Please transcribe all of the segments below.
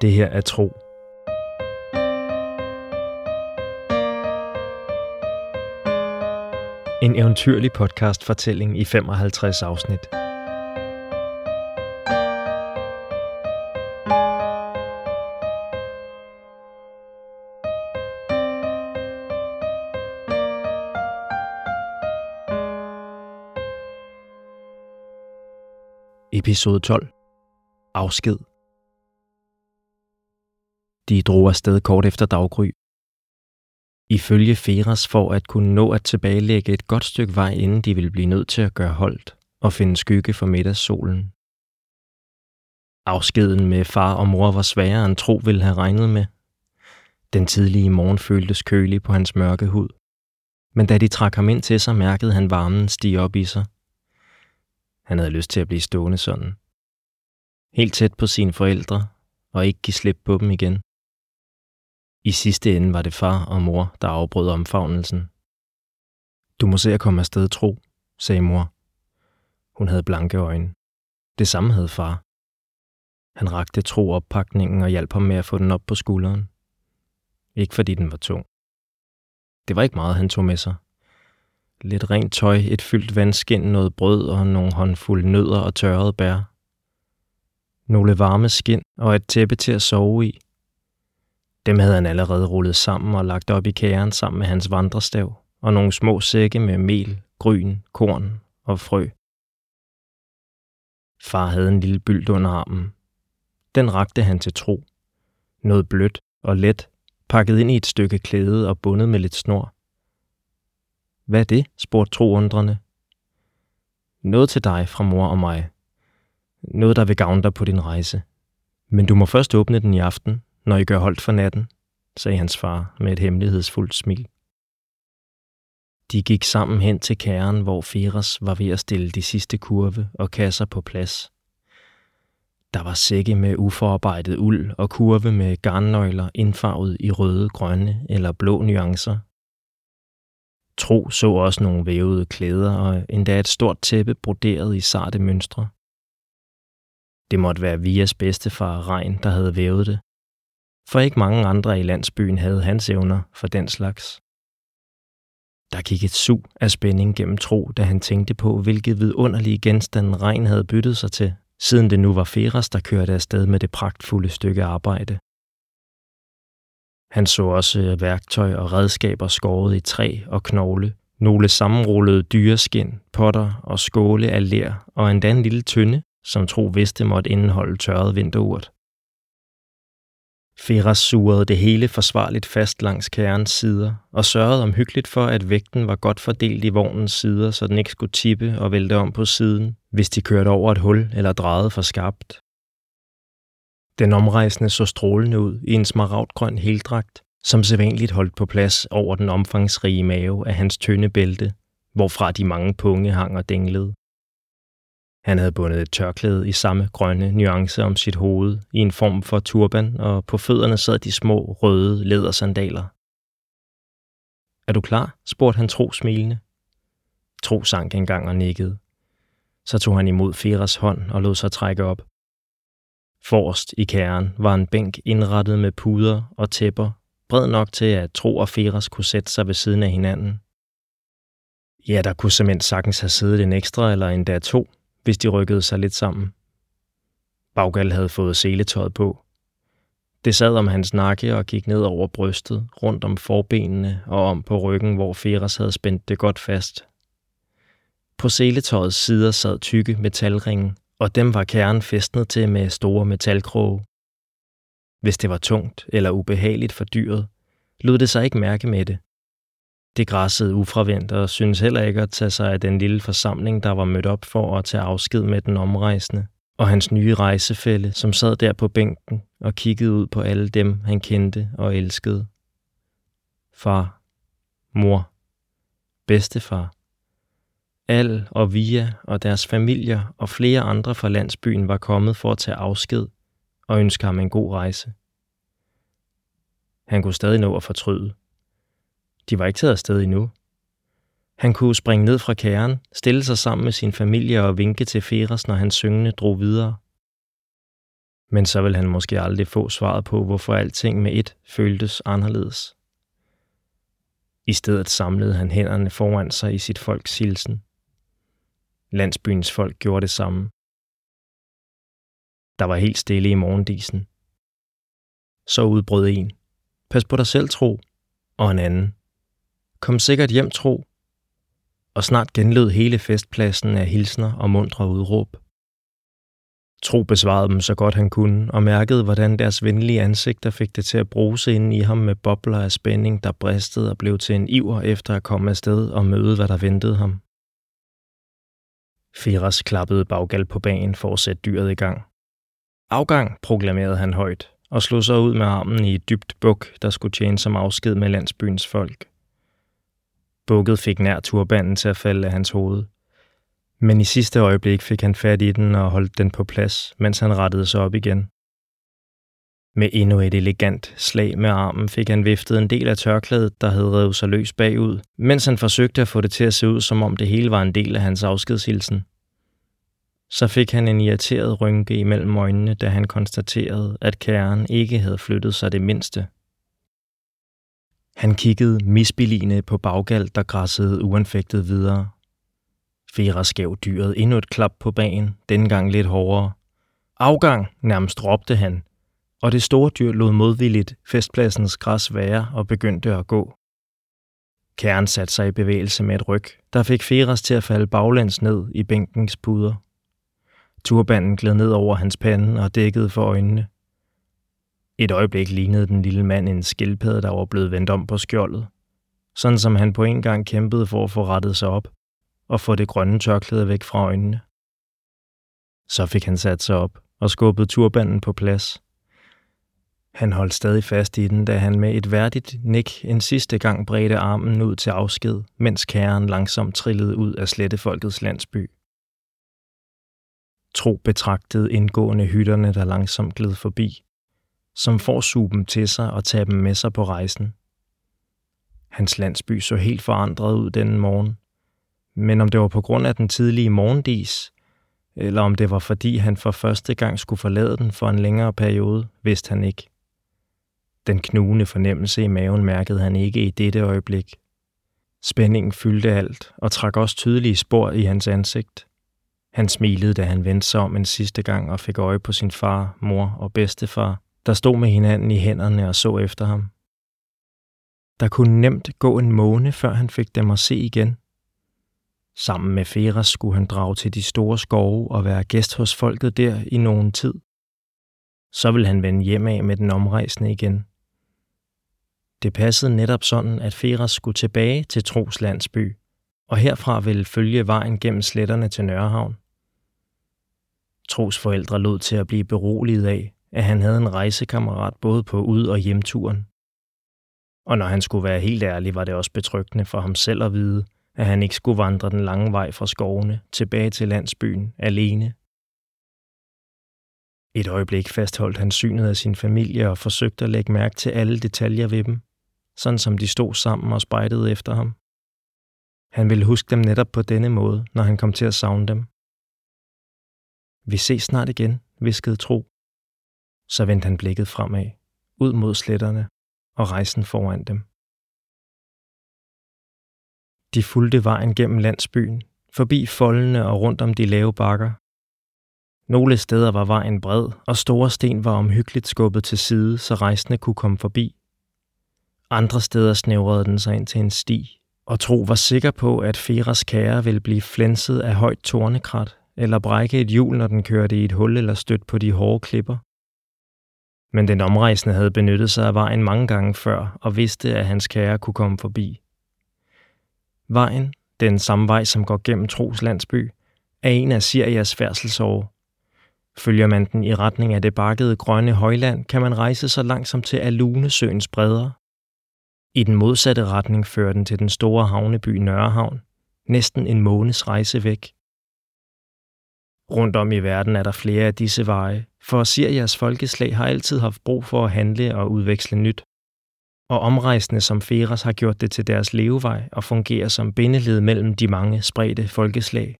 Det her er tro. En eventyrlig podcast fortælling i 55 afsnit. Episode 12. Afsked. De drog afsted kort efter daggry. Ifølge Feras for at kunne nå at tilbagelægge et godt stykke vej, inden de ville blive nødt til at gøre holdt og finde skygge for middagssolen. Afskeden med far og mor var sværere end tro ville have regnet med. Den tidlige morgen føltes kølig på hans mørke hud. Men da de trak ham ind til sig, mærkede han varmen stige op i sig. Han havde lyst til at blive stående sådan. Helt tæt på sine forældre, og ikke give slip på dem igen. I sidste ende var det far og mor, der afbrød omfavnelsen. Du må se at komme afsted, tro, sagde mor. Hun havde blanke øjne. Det samme havde far. Han rakte tro oppakningen og hjalp ham med at få den op på skulderen. Ikke fordi den var tung. Det var ikke meget, han tog med sig. Lidt rent tøj, et fyldt vandskin, noget brød og nogle håndfulde nødder og tørrede bær. Nogle varme skin og et tæppe til at sove i. Dem havde han allerede rullet sammen og lagt op i kæren sammen med hans vandrestav og nogle små sække med mel, gryn, korn og frø. Far havde en lille byld under armen. Den rakte han til tro. Noget blødt og let, pakket ind i et stykke klæde og bundet med lidt snor. Hvad er det? spurgte Tro undrende. Noget til dig fra mor og mig. Noget, der vil gavne dig på din rejse. Men du må først åbne den i aften, når I gør holdt for natten, sagde hans far med et hemmelighedsfuldt smil. De gik sammen hen til kæren, hvor Feras var ved at stille de sidste kurve og kasser på plads. Der var sække med uforarbejdet uld og kurve med garnnøgler indfarvet i røde, grønne eller blå nuancer. Tro så også nogle vævede klæder og endda et stort tæppe broderet i sarte mønstre. Det måtte være Vias bedstefar Regn, der havde vævet det for ikke mange andre i landsbyen havde hans evner for den slags. Der gik et sug af spænding gennem tro, da han tænkte på, hvilket vidunderlige genstande regn havde byttet sig til, siden det nu var Feras, der kørte afsted med det pragtfulde stykke arbejde. Han så også værktøj og redskaber skåret i træ og knogle, nogle sammenrullede dyreskin, potter og skåle af ler og endda en lille tynde, som Tro vidste måtte indeholde tørret vinterurt. Ferras surede det hele forsvarligt fast langs kærens sider og sørgede omhyggeligt for, at vægten var godt fordelt i vognens sider, så den ikke skulle tippe og vælte om på siden, hvis de kørte over et hul eller drejede for skarpt. Den omrejsende så strålende ud i en smaragdgrøn heldragt, som sædvanligt holdt på plads over den omfangsrige mave af hans tynde bælte, hvorfra de mange punge hang og dinglede. Han havde bundet et tørklæde i samme grønne nuance om sit hoved i en form for turban, og på fødderne sad de små røde lædersandaler. Er du klar? spurgte han Tro smilende. Tro sank engang og nikkede. Så tog han imod Feras hånd og lod sig trække op. Forrest i kæren var en bænk indrettet med puder og tæpper, bred nok til, at Tro og Feras kunne sætte sig ved siden af hinanden. Ja, der kunne simpelthen sagtens have siddet en ekstra eller endda to, hvis de rykkede sig lidt sammen. Baggal havde fået seletøjet på. Det sad om hans nakke og gik ned over brystet, rundt om forbenene og om på ryggen, hvor Feras havde spændt det godt fast. På seletøjets sider sad tykke metalringe, og dem var kernen festnet til med store metalkroge. Hvis det var tungt eller ubehageligt for dyret, lod det sig ikke mærke med det. Det græssede ufravendt og synes heller ikke at tage sig af den lille forsamling, der var mødt op for at tage afsked med den omrejsende, og hans nye rejsefælde, som sad der på bænken og kiggede ud på alle dem, han kendte og elskede. Far, mor, bedstefar, Al og Via og deres familier og flere andre fra landsbyen var kommet for at tage afsked og ønske ham en god rejse. Han kunne stadig nå at fortryde. De var ikke taget afsted endnu. Han kunne springe ned fra kæren, stille sig sammen med sin familie og vinke til Feras, når han syngende drog videre. Men så vil han måske aldrig få svaret på, hvorfor alting med et føltes anderledes. I stedet samlede han hænderne foran sig i sit folks hilsen. Landsbyens folk gjorde det samme. Der var helt stille i morgendisen. Så udbrød en. Pas på dig selv, tro. Og en anden. Kom sikkert hjem, tro. Og snart genlød hele festpladsen af hilsner og mundre udråb. Tro besvarede dem så godt han kunne, og mærkede, hvordan deres venlige ansigter fik det til at bruse ind i ham med bobler af spænding, der bristede og blev til en iver efter at komme afsted og møde, hvad der ventede ham. Firas klappede baggal på banen for at sætte dyret i gang. Afgang, proklamerede han højt, og slog sig ud med armen i et dybt buk, der skulle tjene som afsked med landsbyens folk. Bukket fik nær turbanden til at falde af hans hoved. Men i sidste øjeblik fik han fat i den og holdt den på plads, mens han rettede sig op igen. Med endnu et elegant slag med armen fik han viftet en del af tørklædet, der havde revet sig løs bagud, mens han forsøgte at få det til at se ud, som om det hele var en del af hans afskedshilsen. Så fik han en irriteret rynke imellem øjnene, da han konstaterede, at kæren ikke havde flyttet sig det mindste. Han kiggede misbilligende på baggal, der græssede uanfægtet videre. Fera skæv dyret endnu et klap på bagen, denne gang lidt hårdere. Afgang, nærmest råbte han, og det store dyr lod modvilligt festpladsens græs være og begyndte at gå. Kæren satte sig i bevægelse med et ryg, der fik Feras til at falde baglæns ned i bænkens puder. Turbanden gled ned over hans pande og dækkede for øjnene. Et øjeblik lignede den lille mand en skildpadde, der var blevet vendt om på skjoldet. Sådan som han på en gang kæmpede for at få rettet sig op og få det grønne tørklæde væk fra øjnene. Så fik han sat sig op og skubbede turbanden på plads. Han holdt stadig fast i den, da han med et værdigt nik en sidste gang bredte armen ud til afsked, mens kæren langsomt trillede ud af slettefolkets landsby. Tro betragtede indgående hytterne, der langsomt gled forbi, som får suben til sig og tager dem med sig på rejsen. Hans landsby så helt forandret ud denne morgen, men om det var på grund af den tidlige morgendis, eller om det var fordi han for første gang skulle forlade den for en længere periode, vidste han ikke. Den knugende fornemmelse i maven mærkede han ikke i dette øjeblik. Spændingen fyldte alt og trak også tydelige spor i hans ansigt. Han smilede, da han vendte sig om en sidste gang og fik øje på sin far, mor og bedstefar, der stod med hinanden i hænderne og så efter ham. Der kunne nemt gå en måne, før han fik dem at se igen. Sammen med Feras skulle han drage til de store skove og være gæst hos folket der i nogen tid. Så ville han vende hjem af med den omrejsende igen. Det passede netop sådan, at Feras skulle tilbage til Tros landsby, og herfra ville følge vejen gennem sletterne til Nørrehavn. Tros forældre lod til at blive beroliget af, at han havde en rejsekammerat både på ud- og hjemturen. Og når han skulle være helt ærlig, var det også betryggende for ham selv at vide, at han ikke skulle vandre den lange vej fra skovene tilbage til landsbyen alene. Et øjeblik fastholdt han synet af sin familie og forsøgte at lægge mærke til alle detaljer ved dem, sådan som de stod sammen og spejtede efter ham. Han ville huske dem netop på denne måde, når han kom til at savne dem. Vi ses snart igen, viskede Tro. Så vendte han blikket fremad, ud mod sletterne og rejsen foran dem. De fulgte vejen gennem landsbyen, forbi foldene og rundt om de lave bakker. Nogle steder var vejen bred, og store sten var omhyggeligt skubbet til side, så rejsende kunne komme forbi. Andre steder snævrede den sig ind til en sti, og Tro var sikker på, at Feras kære ville blive flænset af højt tornekrat, eller brække et hjul, når den kørte i et hul eller stødt på de hårde klipper. Men den omrejsende havde benyttet sig af vejen mange gange før, og vidste, at hans kære kunne komme forbi. Vejen, den samme vej, som går gennem Tros landsby, er en af Sirias færdselsåre. Følger man den i retning af det bakkede grønne højland, kan man rejse så langt som til Alunesøens bredder. I den modsatte retning fører den til den store havneby Nørrehavn, næsten en måneds rejse væk. Rundt om i verden er der flere af disse veje, for Sirias folkeslag har altid haft brug for at handle og udveksle nyt og omrejsende som Feras har gjort det til deres levevej og fungerer som bindeled mellem de mange spredte folkeslag.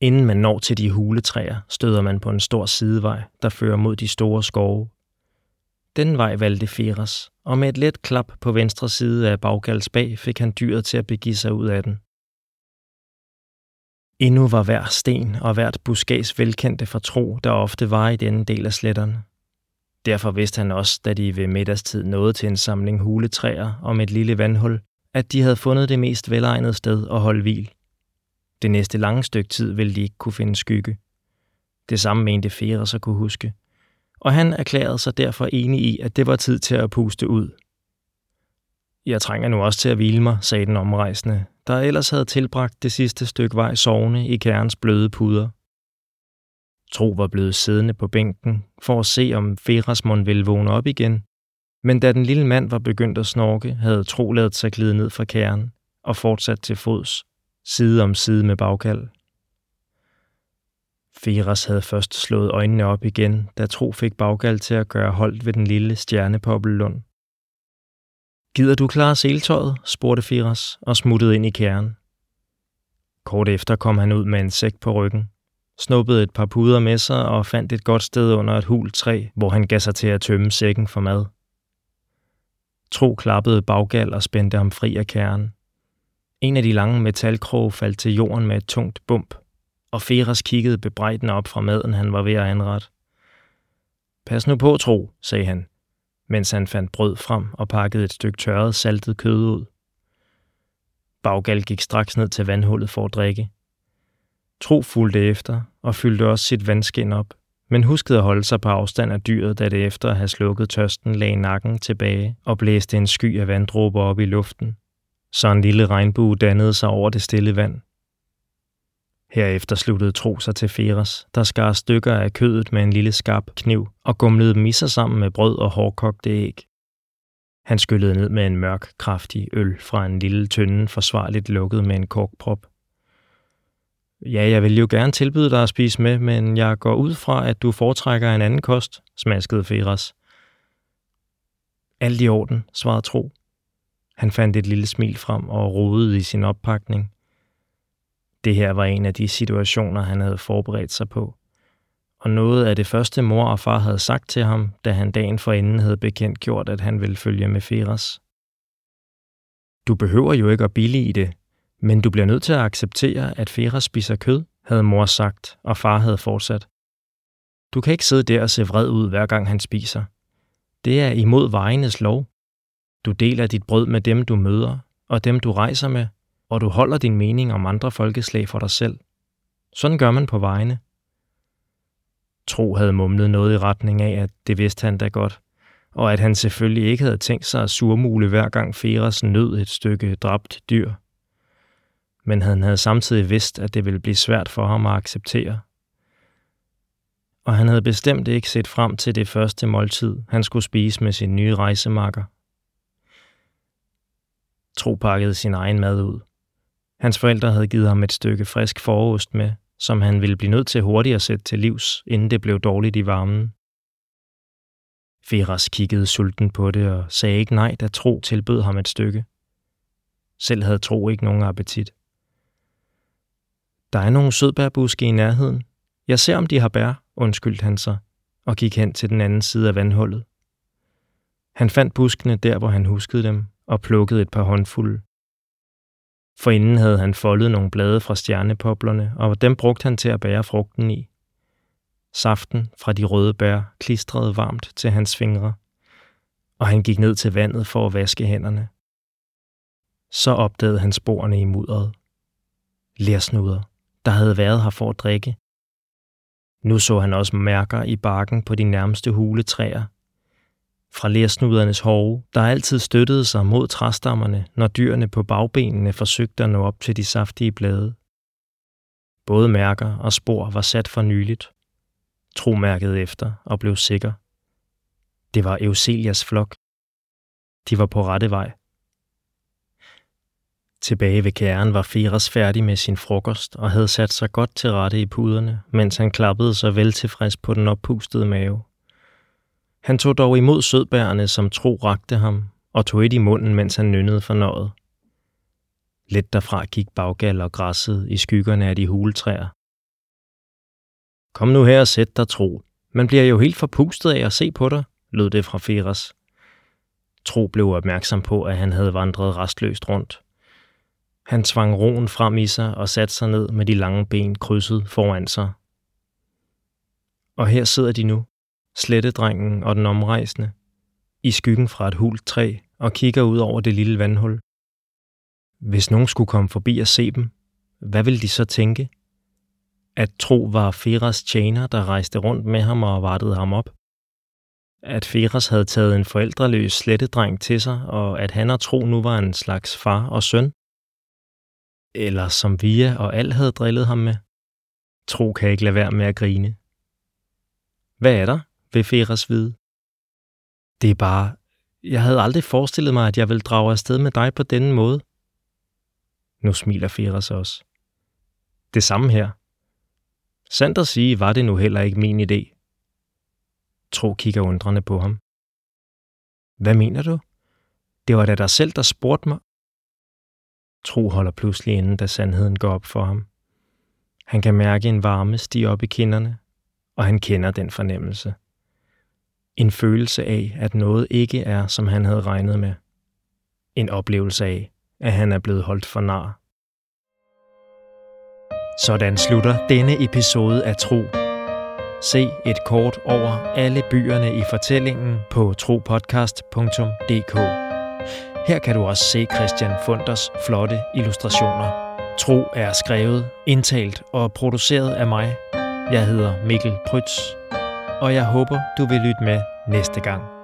Inden man når til de huletræer, støder man på en stor sidevej, der fører mod de store skove. Den vej valgte Feras, og med et let klap på venstre side af baggals bag fik han dyret til at begive sig ud af den. Endnu var hver sten og hvert buskads velkendte fortro, der ofte var i denne del af sletterne. Derfor vidste han også, da de ved middagstid nåede til en samling huletræer om et lille vandhul, at de havde fundet det mest velegnede sted at holde hvil. Det næste lange stykke tid ville de ikke kunne finde skygge. Det samme mente Feres så kunne huske. Og han erklærede sig derfor enig i, at det var tid til at puste ud. Jeg trænger nu også til at hvile mig, sagde den omrejsende, der ellers havde tilbragt det sidste stykke vej sovende i kærens bløde puder. Tro var blevet siddende på bænken for at se, om Ferasmon ville vågne op igen, men da den lille mand var begyndt at snorke, havde Tro ladet sig glide ned fra kæren og fortsat til fods, side om side med bagkald. Feras havde først slået øjnene op igen, da Tro fik bagkald til at gøre holdt ved den lille stjernepoppellund. Gider du klare seltøjet? spurgte Feras og smuttede ind i kæren. Kort efter kom han ud med en sæk på ryggen, snuppede et par puder med sig og fandt et godt sted under et hult træ, hvor han gav sig til at tømme sækken for mad. Tro klappede baggal og spændte ham fri af kernen. En af de lange metalkroge faldt til jorden med et tungt bump, og Feras kiggede bebrejdende op fra maden, han var ved at anrette. Pas nu på, Tro, sagde han, mens han fandt brød frem og pakkede et stykke tørret saltet kød ud. Baggal gik straks ned til vandhullet for at drikke. Tro fulgte efter og fyldte også sit vandskin op, men huskede at holde sig på afstand af dyret, da det efter at have slukket tørsten lagde nakken tilbage og blæste en sky af vanddråber op i luften, så en lille regnbue dannede sig over det stille vand. Herefter sluttede Tro sig til Feras, der skar stykker af kødet med en lille skarp kniv og gumlede dem i sig sammen med brød og hårdkogte æg. Han skyllede ned med en mørk, kraftig øl fra en lille tynde, forsvarligt lukket med en korkprop. Ja, jeg vil jo gerne tilbyde dig at spise med, men jeg går ud fra, at du foretrækker en anden kost, smaskede Feras. Alt i orden, svarede Tro. Han fandt et lille smil frem og rodede i sin oppakning. Det her var en af de situationer, han havde forberedt sig på. Og noget af det første mor og far havde sagt til ham, da han dagen forinden havde bekendt gjort, at han ville følge med Feras. Du behøver jo ikke at billige i det, men du bliver nødt til at acceptere, at Feras spiser kød, havde mor sagt, og far havde fortsat. Du kan ikke sidde der og se vred ud, hver gang han spiser. Det er imod vejenes lov. Du deler dit brød med dem, du møder, og dem, du rejser med, og du holder din mening om andre folkeslag for dig selv. Sådan gør man på vejene. Tro havde mumlet noget i retning af, at det vidste han da godt, og at han selvfølgelig ikke havde tænkt sig at surmule hver gang Feras nød et stykke dræbt dyr. Men han havde samtidig vidst, at det ville blive svært for ham at acceptere. Og han havde bestemt ikke set frem til det første måltid, han skulle spise med sin nye rejsemakker. Tro pakkede sin egen mad ud. Hans forældre havde givet ham et stykke frisk forost med, som han ville blive nødt til hurtigt at sætte til livs, inden det blev dårligt i varmen. Feras kiggede sulten på det og sagde ikke nej, da Tro tilbød ham et stykke. Selv havde Tro ikke nogen appetit. Der er nogle sødbærbuske i nærheden. Jeg ser, om de har bær, undskyldte han sig, og gik hen til den anden side af vandhullet. Han fandt buskene der, hvor han huskede dem, og plukkede et par håndfulde. For inden havde han foldet nogle blade fra stjernepoplerne, og dem brugte han til at bære frugten i. Saften fra de røde bær klistrede varmt til hans fingre, og han gik ned til vandet for at vaske hænderne. Så opdagede han sporene i mudderet. Lærsnuder, der havde været her for at drikke. Nu så han også mærker i barken på de nærmeste huletræer, fra lærsnudernes hove, der altid støttede sig mod træstammerne, når dyrene på bagbenene forsøgte at nå op til de saftige blade. Både mærker og spor var sat for nyligt. Tro mærkede efter og blev sikker. Det var Euselias flok. De var på rette vej. Tilbage ved kæren var Feras færdig med sin frokost og havde sat sig godt til rette i puderne, mens han klappede sig vel tilfreds på den oppustede mave. Han tog dog imod sødbærene, som tro rakte ham, og tog et i munden, mens han nynnede fornøjet. Lidt derfra gik baggal og græsset i skyggerne af de huletræer, Kom nu her og sæt dig, Tro. Man bliver jo helt forpustet af at se på dig, lød det fra Feras. Tro blev opmærksom på, at han havde vandret restløst rundt. Han tvang roen frem i sig og satte sig ned med de lange ben krydset foran sig. Og her sidder de nu, slettedrengen og den omrejsende, i skyggen fra et hult træ og kigger ud over det lille vandhul. Hvis nogen skulle komme forbi og se dem, hvad ville de så tænke? At Tro var Feras tjener, der rejste rundt med ham og vartede ham op? At Feras havde taget en forældreløs slettedreng til sig, og at han og Tro nu var en slags far og søn? Eller som Via og Al havde drillet ham med? Tro kan ikke lade være med at grine. Hvad er der, ved Feras Hvide. Det er bare, jeg havde aldrig forestillet mig, at jeg ville drage afsted med dig på denne måde. Nu smiler Feras også. Det samme her. Sandt at sige, var det nu heller ikke min idé. Tro kigger undrende på ham. Hvad mener du? Det var da dig selv, der spurgte mig. Tro holder pludselig inden, da sandheden går op for ham. Han kan mærke en varme stige op i kinderne, og han kender den fornemmelse. En følelse af, at noget ikke er, som han havde regnet med. En oplevelse af, at han er blevet holdt for nar. Sådan slutter denne episode af Tro. Se et kort over alle byerne i fortællingen på tropodcast.dk. Her kan du også se Christian Funders flotte illustrationer. Tro er skrevet, indtalt og produceret af mig. Jeg hedder Mikkel Prytz, og jeg håber, du vil lytte med næste gang.